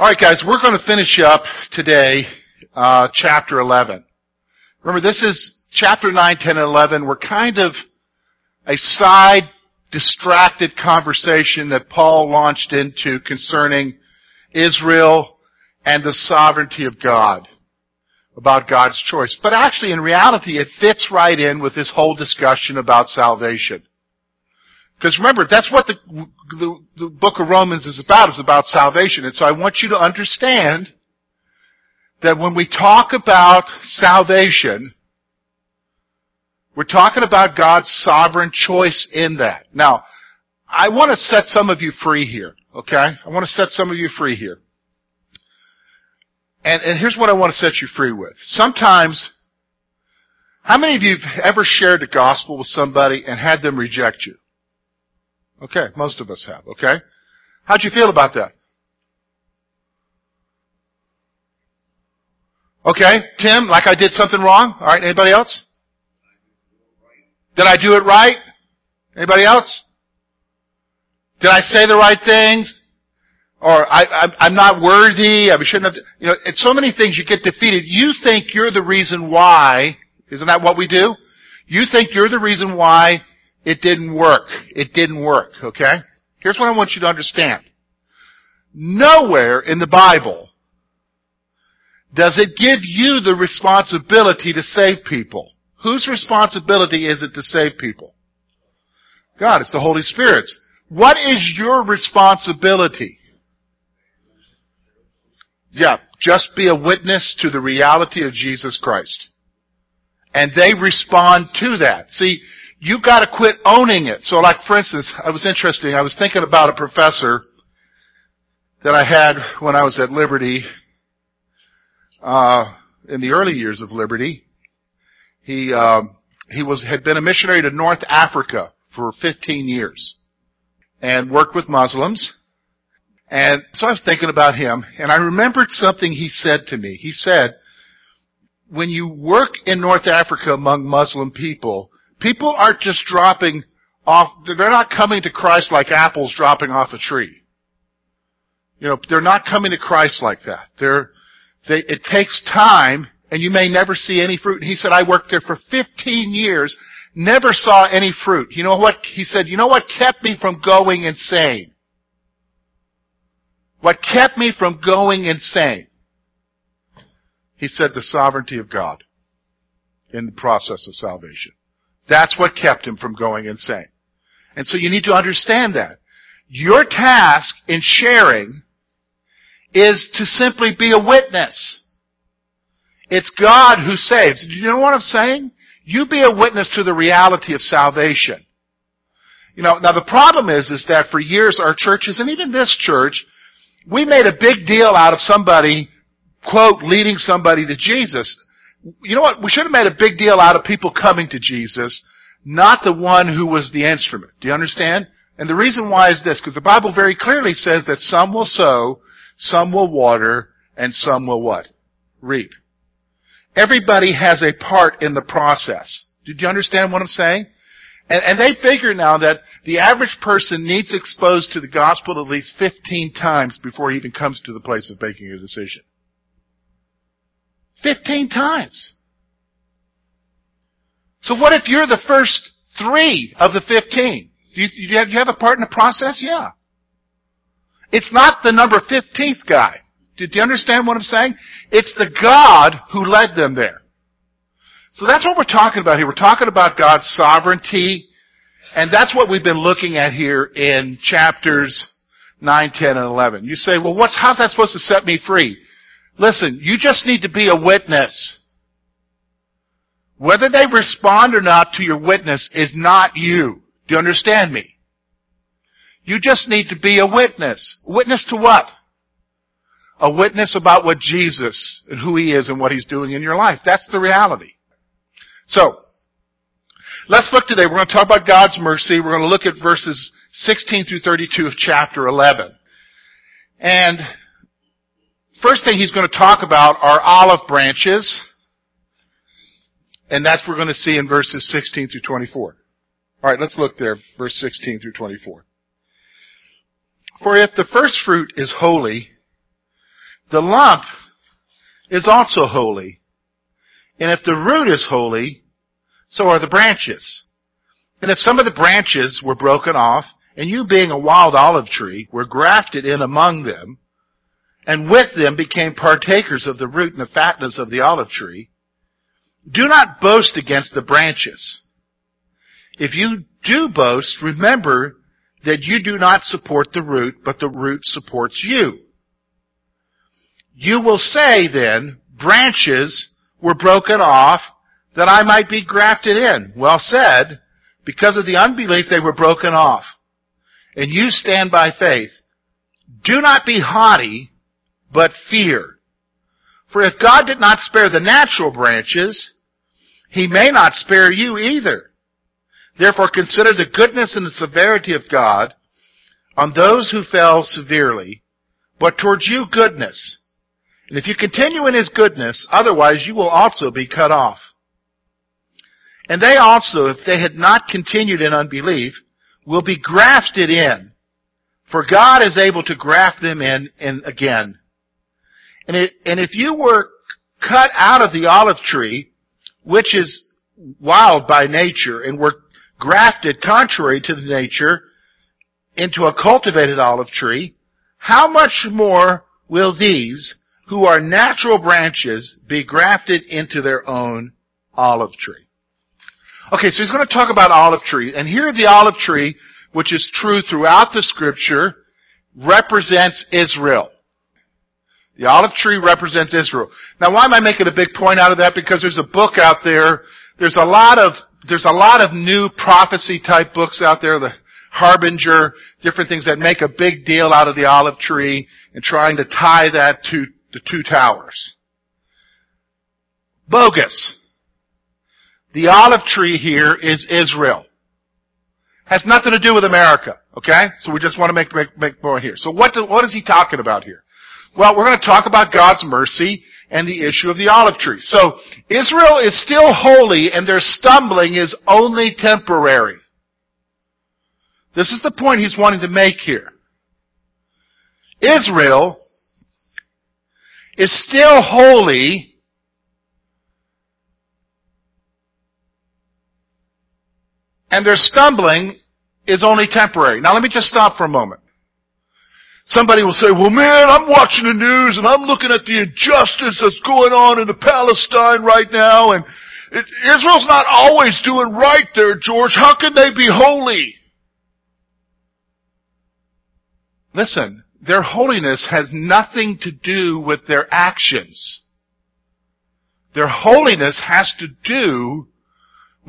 All right, guys, we're going to finish up today, uh, chapter 11. Remember, this is chapter 9, 10, and 11. We're kind of a side, distracted conversation that Paul launched into concerning Israel and the sovereignty of God, about God's choice. But actually, in reality, it fits right in with this whole discussion about salvation. Because remember, that's what the, the, the, book of Romans is about, is about salvation. And so I want you to understand that when we talk about salvation, we're talking about God's sovereign choice in that. Now, I want to set some of you free here, okay? I want to set some of you free here. And, and here's what I want to set you free with. Sometimes, how many of you have ever shared the gospel with somebody and had them reject you? Okay, most of us have, okay? How'd you feel about that? Okay, Tim, like I did something wrong? Alright, anybody else? Did I do it right? Anybody else? Did I say the right things? Or I, am not worthy, I shouldn't have, you know, it's so many things you get defeated. You think you're the reason why, isn't that what we do? You think you're the reason why it didn't work. It didn't work, okay? Here's what I want you to understand. Nowhere in the Bible does it give you the responsibility to save people. Whose responsibility is it to save people? God, it's the Holy Spirit's. What is your responsibility? Yeah, just be a witness to the reality of Jesus Christ. And they respond to that. See, you gotta quit owning it. So like for instance, I was interesting, I was thinking about a professor that I had when I was at Liberty, uh, in the early years of Liberty. He, uh, he was, had been a missionary to North Africa for 15 years and worked with Muslims. And so I was thinking about him and I remembered something he said to me. He said, when you work in North Africa among Muslim people, People aren't just dropping off, they're not coming to Christ like apples dropping off a tree. You know, they're not coming to Christ like that. They're, they, it takes time and you may never see any fruit. And he said, I worked there for 15 years, never saw any fruit. You know what? He said, you know what kept me from going insane? What kept me from going insane? He said the sovereignty of God in the process of salvation. That's what kept him from going insane. And so you need to understand that. Your task in sharing is to simply be a witness. It's God who saves. Do you know what I'm saying? You be a witness to the reality of salvation. You know, now the problem is, is that for years our churches, and even this church, we made a big deal out of somebody, quote, leading somebody to Jesus you know what? We should have made a big deal out of people coming to Jesus, not the one who was the instrument. Do you understand? And the reason why is this, because the Bible very clearly says that some will sow, some will water, and some will what? Reap. Everybody has a part in the process. Did you understand what I'm saying? And, and they figure now that the average person needs exposed to the gospel at least 15 times before he even comes to the place of making a decision. 15 times. So what if you're the first three of the 15? Do you, do you, have, do a part in the process? Yeah. It's not the number 15th guy. Do you understand what I'm saying? It's the God who led them there. So that's what we're talking about here. We're talking about God's sovereignty, and that's what we've been looking at here in chapters 9, 10, and 11. You say, well, what's, how's that supposed to set me free? Listen, you just need to be a witness. Whether they respond or not to your witness is not you. Do you understand me? You just need to be a witness. Witness to what? A witness about what Jesus and who He is and what He's doing in your life. That's the reality. So, let's look today. We're going to talk about God's mercy. We're going to look at verses 16 through 32 of chapter 11. And First thing he's going to talk about are olive branches. And that's we're going to see in verses 16 through 24. Alright, let's look there, verse 16 through 24. For if the first fruit is holy, the lump is also holy. And if the root is holy, so are the branches. And if some of the branches were broken off, and you being a wild olive tree were grafted in among them, and with them became partakers of the root and the fatness of the olive tree, do not boast against the branches. If you do boast, remember that you do not support the root, but the root supports you. You will say then, branches were broken off that I might be grafted in. Well said. Because of the unbelief they were broken off. And you stand by faith. Do not be haughty, but fear. For if God did not spare the natural branches, He may not spare you either. Therefore consider the goodness and the severity of God on those who fell severely, but towards you goodness. And if you continue in His goodness, otherwise you will also be cut off. And they also, if they had not continued in unbelief, will be grafted in. For God is able to graft them in, in again. And, it, and if you were cut out of the olive tree, which is wild by nature, and were grafted contrary to the nature into a cultivated olive tree, how much more will these, who are natural branches, be grafted into their own olive tree? Okay, so he's going to talk about olive tree. And here the olive tree, which is true throughout the scripture, represents Israel. The olive tree represents Israel. Now why am I making a big point out of that? Because there's a book out there, there's a lot of, there's a lot of new prophecy type books out there, the Harbinger, different things that make a big deal out of the olive tree and trying to tie that to the two towers. Bogus. The olive tree here is Israel. Has nothing to do with America. Okay? So we just want to make, make, make more here. So what, do, what is he talking about here? Well, we're going to talk about God's mercy and the issue of the olive tree. So, Israel is still holy and their stumbling is only temporary. This is the point he's wanting to make here. Israel is still holy and their stumbling is only temporary. Now let me just stop for a moment. Somebody will say, well man, I'm watching the news and I'm looking at the injustice that's going on in the Palestine right now and it, Israel's not always doing right there, George. How can they be holy? Listen, their holiness has nothing to do with their actions. Their holiness has to do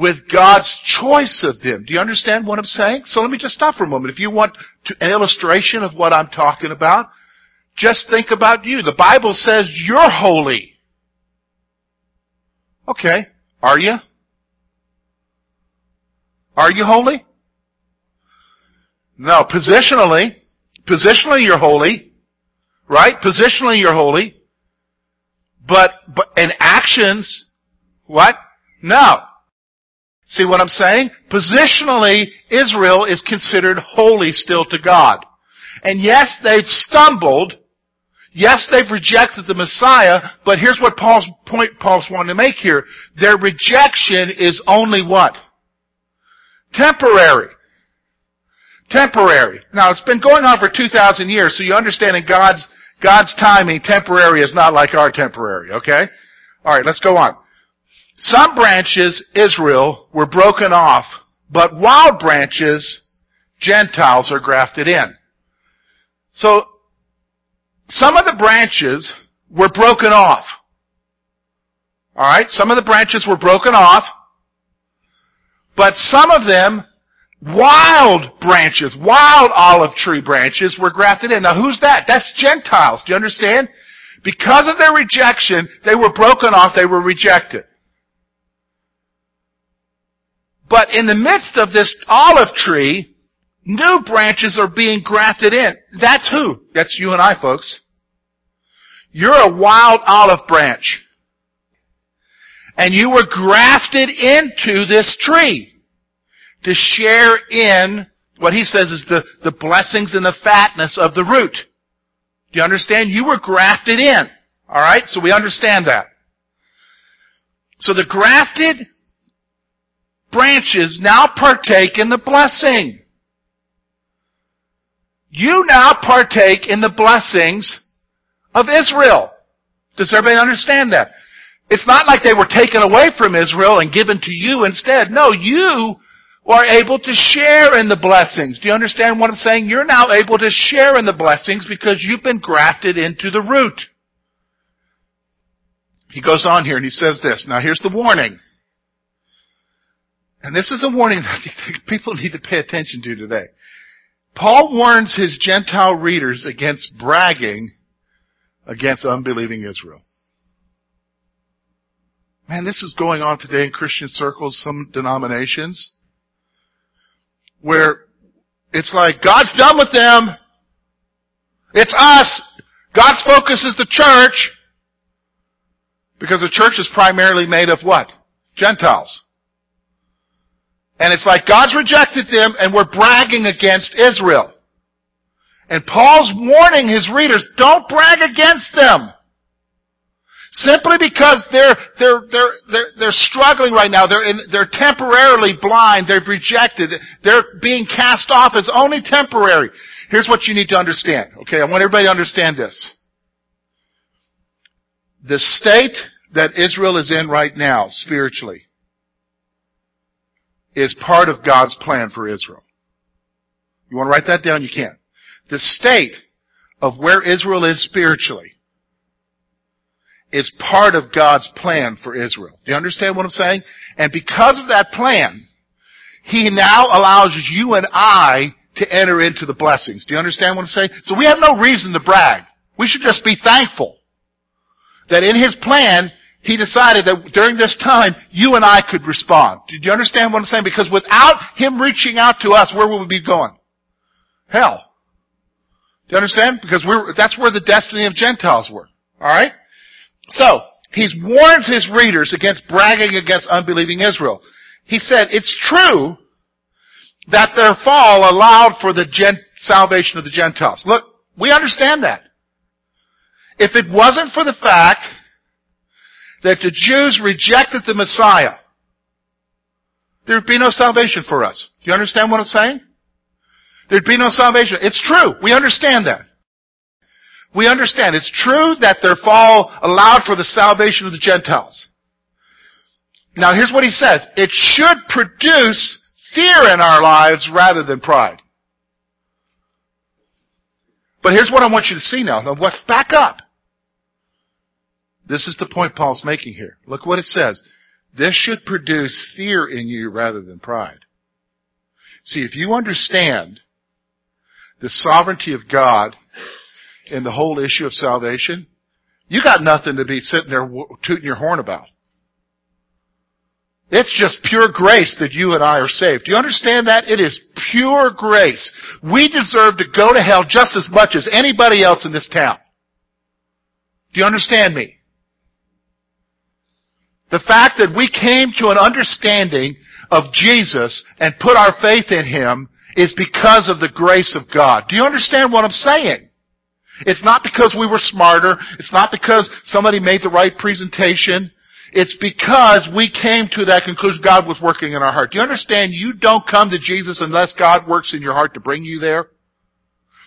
with God's choice of them. Do you understand what I'm saying? So let me just stop for a moment. If you want to, an illustration of what I'm talking about, just think about you. The Bible says you're holy. Okay. Are you? Are you holy? No. Positionally, positionally you're holy. Right? Positionally you're holy. But, but, in actions, what? No. See what I'm saying? Positionally, Israel is considered holy still to God. And yes, they've stumbled. Yes, they've rejected the Messiah, but here's what Paul's point Paul's wanting to make here. Their rejection is only what? Temporary. Temporary. Now, it's been going on for 2,000 years, so you understand in God's, God's timing, temporary is not like our temporary, okay? Alright, let's go on. Some branches, Israel, were broken off, but wild branches, Gentiles, are grafted in. So, some of the branches were broken off. Alright, some of the branches were broken off, but some of them, wild branches, wild olive tree branches were grafted in. Now who's that? That's Gentiles. Do you understand? Because of their rejection, they were broken off, they were rejected. But in the midst of this olive tree, new branches are being grafted in. That's who? That's you and I, folks. You're a wild olive branch. And you were grafted into this tree to share in what he says is the, the blessings and the fatness of the root. Do you understand? You were grafted in. Alright? So we understand that. So the grafted branches now partake in the blessing. You now partake in the blessings of Israel. Does everybody understand that? It's not like they were taken away from Israel and given to you instead. No, you are able to share in the blessings. Do you understand what I'm saying? You're now able to share in the blessings because you've been grafted into the root. He goes on here and he says this. Now here's the warning. And this is a warning that people need to pay attention to today. Paul warns his Gentile readers against bragging against unbelieving Israel. Man, this is going on today in Christian circles, some denominations, where it's like, God's done with them. It's us. God's focus is the church. Because the church is primarily made of what? Gentiles. And it's like God's rejected them and we're bragging against Israel. And Paul's warning his readers, don't brag against them. Simply because they're, they're, they're, they're, they're struggling right now. They're, in, they're temporarily blind. They've rejected. They're being cast off as only temporary. Here's what you need to understand. Okay, I want everybody to understand this. The state that Israel is in right now, spiritually, is part of God's plan for Israel. You want to write that down? You can. The state of where Israel is spiritually is part of God's plan for Israel. Do you understand what I'm saying? And because of that plan, He now allows you and I to enter into the blessings. Do you understand what I'm saying? So we have no reason to brag. We should just be thankful that in His plan, He decided that during this time, you and I could respond. Do you understand what I'm saying? Because without Him reaching out to us, where would we be going? Hell. Do you understand? Because that's where the destiny of Gentiles were. Alright? So, he warns his readers against bragging against unbelieving Israel. He said, it's true that their fall allowed for the gen- salvation of the Gentiles. Look, we understand that. If it wasn't for the fact that the Jews rejected the Messiah, there'd be no salvation for us. Do you understand what I'm saying? There'd be no salvation. It's true. We understand that. We understand. It's true that their fall allowed for the salvation of the Gentiles. Now here's what he says. It should produce fear in our lives rather than pride. But here's what I want you to see now. Now back up. This is the point Paul's making here. Look what it says. This should produce fear in you rather than pride. See, if you understand the sovereignty of God in the whole issue of salvation, you got nothing to be sitting there tooting your horn about. It's just pure grace that you and I are saved. Do you understand that? It is pure grace. We deserve to go to hell just as much as anybody else in this town. Do you understand me? The fact that we came to an understanding of Jesus and put our faith in Him is because of the grace of God. Do you understand what I'm saying? It's not because we were smarter. It's not because somebody made the right presentation. It's because we came to that conclusion God was working in our heart. Do you understand? You don't come to Jesus unless God works in your heart to bring you there.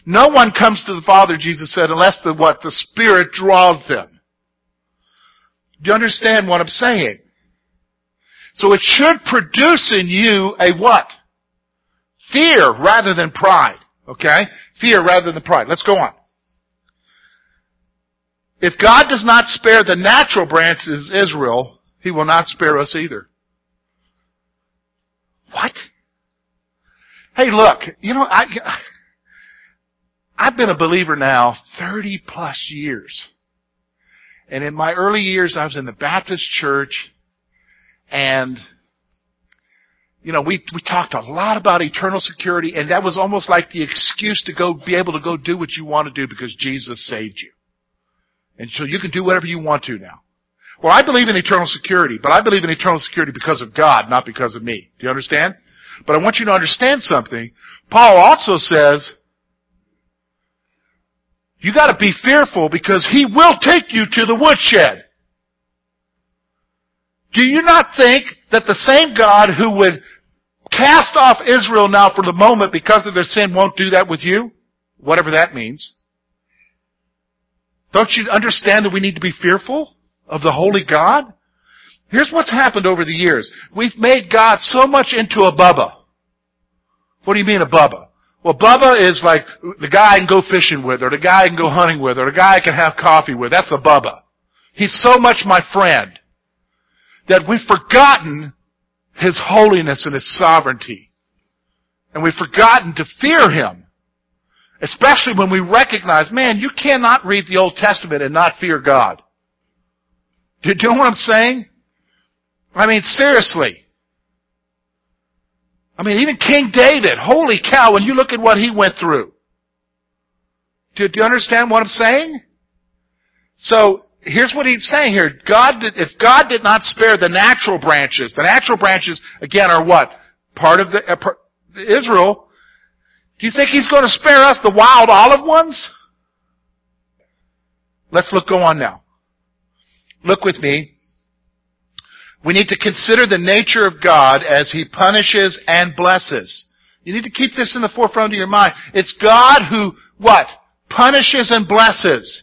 No one comes to the Father, Jesus said, unless the what? The Spirit draws them. Do you understand what I'm saying? So it should produce in you a what? Fear rather than pride. Okay? Fear rather than pride. Let's go on. If God does not spare the natural branches, Israel, He will not spare us either. What? Hey, look, you know, I, I've been a believer now 30 plus years. And in my early years, I was in the Baptist church and you know, we, we talked a lot about eternal security and that was almost like the excuse to go be able to go do what you want to do because Jesus saved you. And so you can do whatever you want to now. Well, I believe in eternal security, but I believe in eternal security because of God, not because of me. Do you understand? But I want you to understand something. Paul also says, You gotta be fearful because He will take you to the woodshed. Do you not think that the same God who would cast off Israel now for the moment because of their sin won't do that with you? Whatever that means. Don't you understand that we need to be fearful of the holy God? Here's what's happened over the years. We've made God so much into a Bubba. What do you mean a Bubba? Well, Bubba is like the guy I can go fishing with, or the guy I can go hunting with, or the guy I can have coffee with. That's a Bubba. He's so much my friend that we've forgotten His holiness and His sovereignty. And we've forgotten to fear Him. Especially when we recognize, man, you cannot read the Old Testament and not fear God. Do you know what I'm saying? I mean, seriously. I mean, even King David, holy cow, when you look at what he went through. Do, do you understand what I'm saying? So, here's what he's saying here. God did, if God did not spare the natural branches, the natural branches, again, are what? Part of the, uh, part, Israel. Do you think he's going to spare us the wild olive ones? Let's look, go on now. Look with me we need to consider the nature of God as He punishes and blesses. You need to keep this in the forefront of your mind. It's God who, what? Punishes and blesses.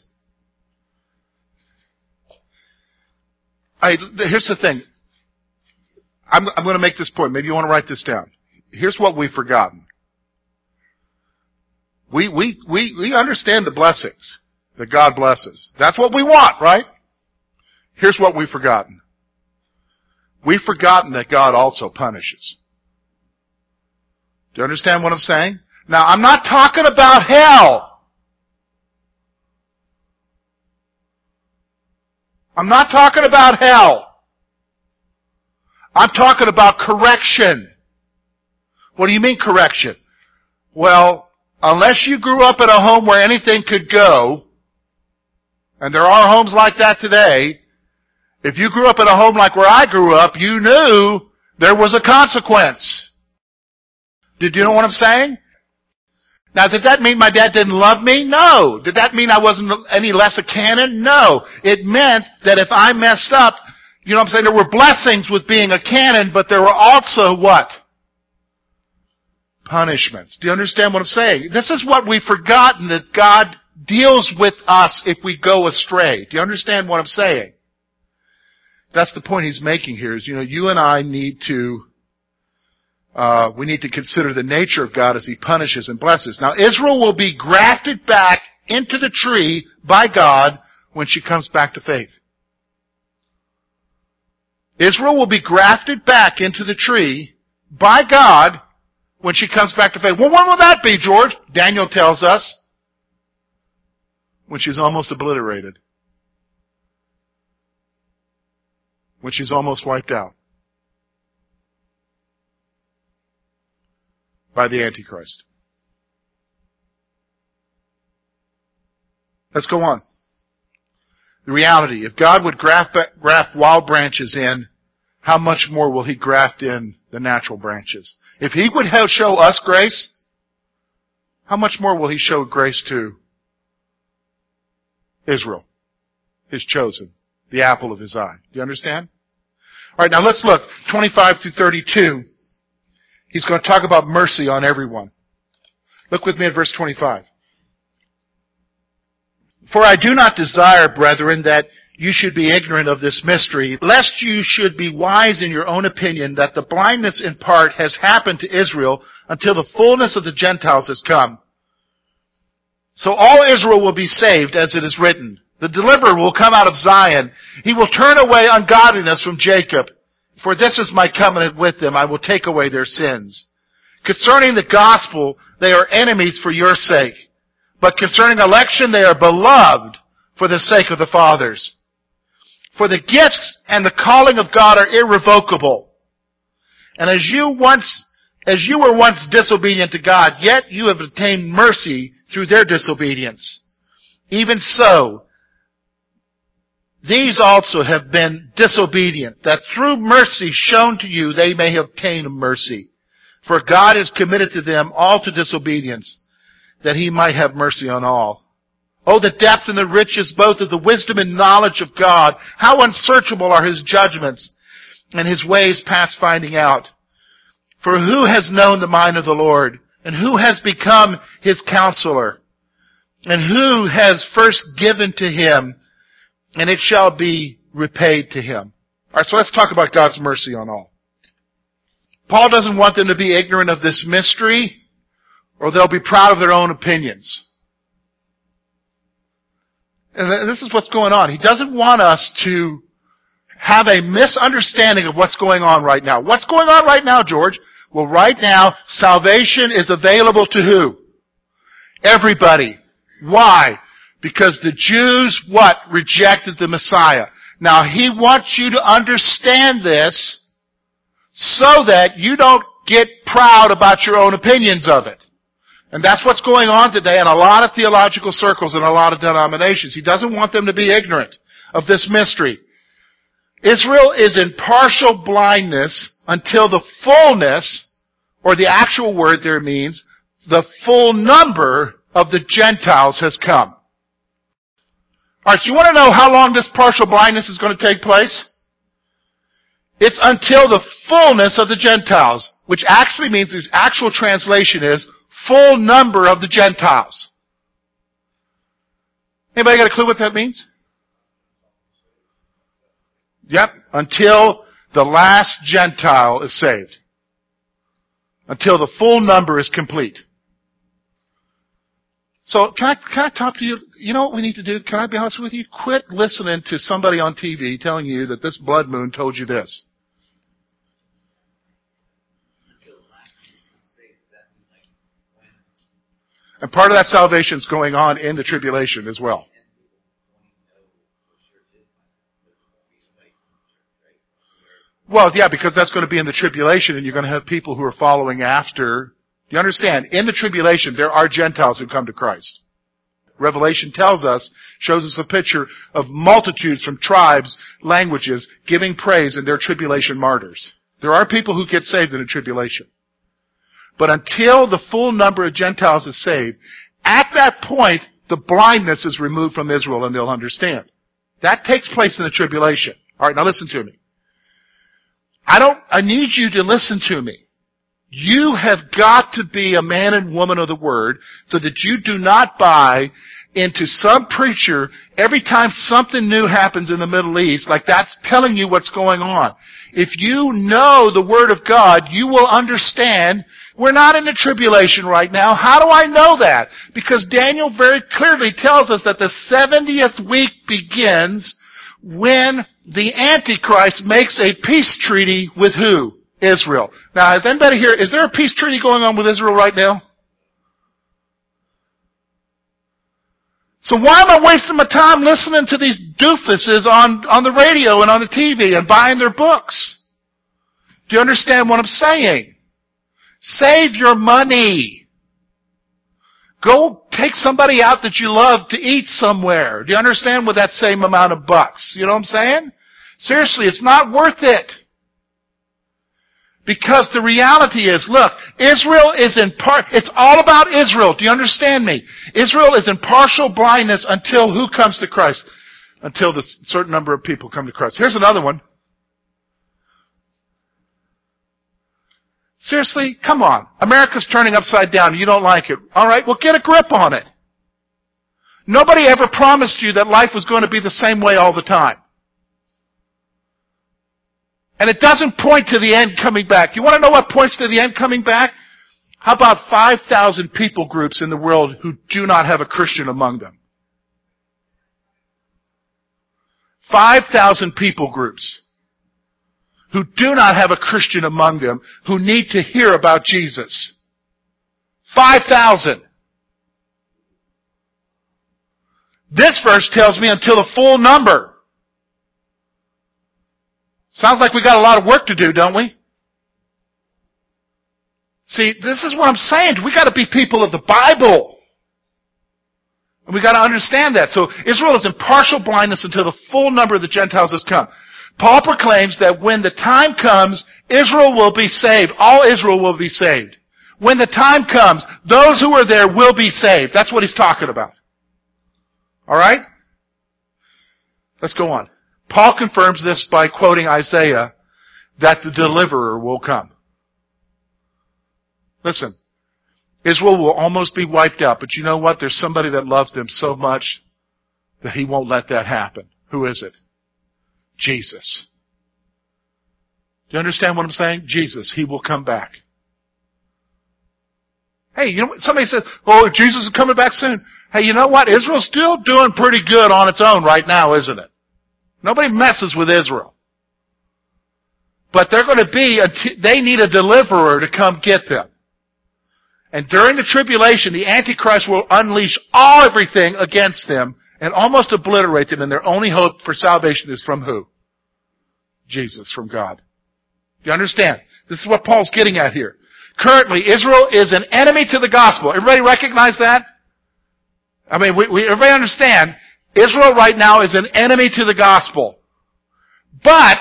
I, here's the thing. I'm, I'm going to make this point. Maybe you want to write this down. Here's what we've forgotten. We, we, we, we understand the blessings that God blesses. That's what we want, right? Here's what we've forgotten. We've forgotten that God also punishes. Do you understand what I'm saying? Now, I'm not talking about hell. I'm not talking about hell. I'm talking about correction. What do you mean correction? Well, unless you grew up in a home where anything could go, and there are homes like that today, if you grew up in a home like where I grew up, you knew there was a consequence. Did you know what I'm saying? Now, did that mean my dad didn't love me? No. Did that mean I wasn't any less a canon? No. It meant that if I messed up, you know what I'm saying? There were blessings with being a canon, but there were also what? Punishments. Do you understand what I'm saying? This is what we've forgotten that God deals with us if we go astray. Do you understand what I'm saying? That's the point he's making here is, you know, you and I need to, uh, we need to consider the nature of God as he punishes and blesses. Now Israel will be grafted back into the tree by God when she comes back to faith. Israel will be grafted back into the tree by God when she comes back to faith. Well, when will that be, George? Daniel tells us. When she's almost obliterated. When she's almost wiped out by the Antichrist. Let's go on. The reality, if God would graft, graft wild branches in, how much more will He graft in the natural branches? If He would show us grace, how much more will He show grace to Israel, His chosen? The apple of his eye. Do you understand? Alright, now let's look. 25 through 32. He's going to talk about mercy on everyone. Look with me at verse 25. For I do not desire, brethren, that you should be ignorant of this mystery, lest you should be wise in your own opinion that the blindness in part has happened to Israel until the fullness of the Gentiles has come. So all Israel will be saved as it is written. The deliverer will come out of Zion. He will turn away ungodliness from Jacob. For this is my covenant with them. I will take away their sins. Concerning the gospel, they are enemies for your sake. But concerning election, they are beloved for the sake of the fathers. For the gifts and the calling of God are irrevocable. And as you once, as you were once disobedient to God, yet you have obtained mercy through their disobedience. Even so, these also have been disobedient, that through mercy shown to you they may obtain mercy. For God has committed to them all to disobedience, that he might have mercy on all. Oh, the depth and the riches both of the wisdom and knowledge of God. How unsearchable are His judgments and His ways past finding out. For who has known the mind of the Lord? And who has become His counselor? And who has first given to Him? And it shall be repaid to Him. Alright, so let's talk about God's mercy on all. Paul doesn't want them to be ignorant of this mystery, or they'll be proud of their own opinions. And this is what's going on. He doesn't want us to have a misunderstanding of what's going on right now. What's going on right now, George? Well, right now, salvation is available to who? Everybody. Why? Because the Jews, what? Rejected the Messiah. Now, he wants you to understand this so that you don't get proud about your own opinions of it. And that's what's going on today in a lot of theological circles and a lot of denominations. He doesn't want them to be ignorant of this mystery. Israel is in partial blindness until the fullness, or the actual word there means, the full number of the Gentiles has come. Alright, so you want to know how long this partial blindness is going to take place? It's until the fullness of the Gentiles, which actually means the actual translation is full number of the Gentiles. Anybody got a clue what that means? Yep, until the last Gentile is saved. Until the full number is complete. So can I, can I talk to you? You know what we need to do? Can I be honest with you? Quit listening to somebody on TV telling you that this blood moon told you this. And part of that salvation is going on in the tribulation as well. Well, yeah, because that's going to be in the tribulation and you're going to have people who are following after. You understand? In the tribulation, there are Gentiles who come to Christ. Revelation tells us, shows us a picture of multitudes from tribes, languages, giving praise in their tribulation martyrs. There are people who get saved in the tribulation. But until the full number of Gentiles is saved, at that point, the blindness is removed from Israel and they'll understand. That takes place in the tribulation. Alright, now listen to me. I don't, I need you to listen to me. You have got to be a man and woman of the word so that you do not buy into some preacher every time something new happens in the Middle East, like that's telling you what's going on. If you know the Word of God, you will understand we're not in the tribulation right now. How do I know that? Because Daniel very clearly tells us that the 70th week begins when the Antichrist makes a peace treaty with who? Israel. Now, is anybody here, is there a peace treaty going on with Israel right now? So why am I wasting my time listening to these doofuses on, on the radio and on the TV and buying their books? Do you understand what I'm saying? Save your money. Go take somebody out that you love to eat somewhere. Do you understand with that same amount of bucks? You know what I'm saying? Seriously, it's not worth it. Because the reality is, look, Israel is in part, it's all about Israel. Do you understand me? Israel is in partial blindness until who comes to Christ? Until the certain number of people come to Christ. Here's another one. Seriously? Come on. America's turning upside down. You don't like it. Alright, well get a grip on it. Nobody ever promised you that life was going to be the same way all the time. And it doesn't point to the end coming back. You want to know what points to the end coming back? How about 5,000 people groups in the world who do not have a Christian among them? 5,000 people groups who do not have a Christian among them who need to hear about Jesus. 5,000. This verse tells me until the full number. Sounds like we got a lot of work to do, don't we? See, this is what I'm saying. We gotta be people of the Bible. And we gotta understand that. So Israel is in partial blindness until the full number of the Gentiles has come. Paul proclaims that when the time comes, Israel will be saved. All Israel will be saved. When the time comes, those who are there will be saved. That's what he's talking about. Alright? Let's go on. Paul confirms this by quoting Isaiah that the deliverer will come. Listen, Israel will almost be wiped out, but you know what? There's somebody that loves them so much that he won't let that happen. Who is it? Jesus. Do you understand what I'm saying? Jesus. He will come back. Hey, you know, what? somebody says, oh, Jesus is coming back soon. Hey, you know what? Israel's still doing pretty good on its own right now, isn't it? Nobody messes with Israel. But they're going to be, a, they need a deliverer to come get them. And during the tribulation, the Antichrist will unleash all everything against them and almost obliterate them, and their only hope for salvation is from who? Jesus, from God. Do you understand? This is what Paul's getting at here. Currently, Israel is an enemy to the gospel. Everybody recognize that? I mean, we, we, everybody understand, Israel right now is an enemy to the gospel. But,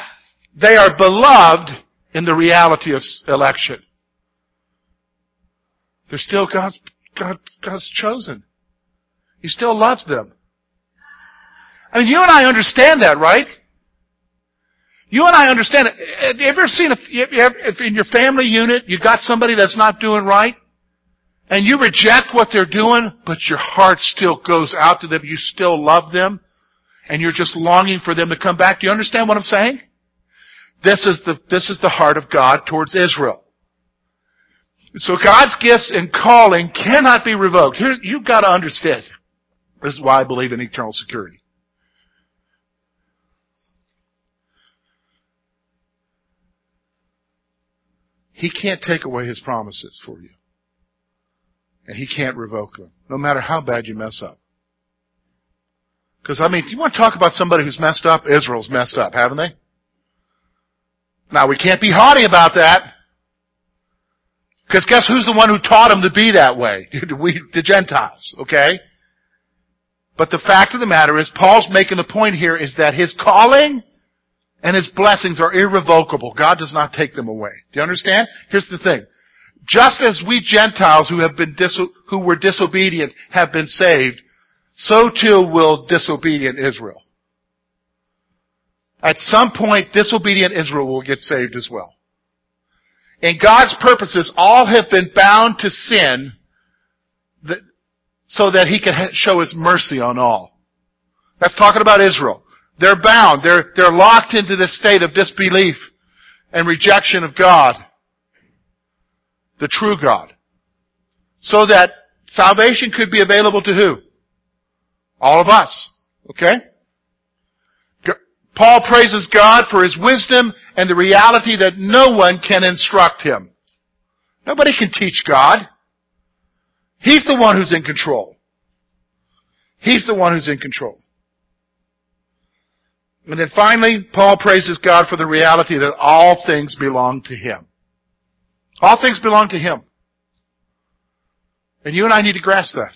they are beloved in the reality of election. They're still God's, God, God's chosen. He still loves them. I mean, you and I understand that, right? You and I understand it. Have you ever seen, a, if in your family unit you got somebody that's not doing right, and you reject what they're doing, but your heart still goes out to them, you still love them, and you're just longing for them to come back. Do you understand what I'm saying? This is the, this is the heart of God towards Israel. So God's gifts and calling cannot be revoked. Here, you've got to understand. This is why I believe in eternal security. He can't take away His promises for you. And He can't revoke them, no matter how bad you mess up. Because, I mean, if you want to talk about somebody who's messed up, Israel's messed up, haven't they? Now, we can't be haughty about that. Because guess who's the one who taught them to be that way? we, the Gentiles, okay? But the fact of the matter is, Paul's making the point here is that his calling and his blessings are irrevocable. God does not take them away. Do you understand? Here's the thing. Just as we Gentiles who have been who were disobedient have been saved, so too will disobedient Israel. At some point, disobedient Israel will get saved as well. In God's purposes, all have been bound to sin that, so that He can show His mercy on all. That's talking about Israel. They're bound. They're, they're locked into this state of disbelief and rejection of God. The true God. So that salvation could be available to who? All of us. Okay? Paul praises God for his wisdom and the reality that no one can instruct him. Nobody can teach God. He's the one who's in control. He's the one who's in control. And then finally, Paul praises God for the reality that all things belong to Him. All things belong to Him. And you and I need to grasp that.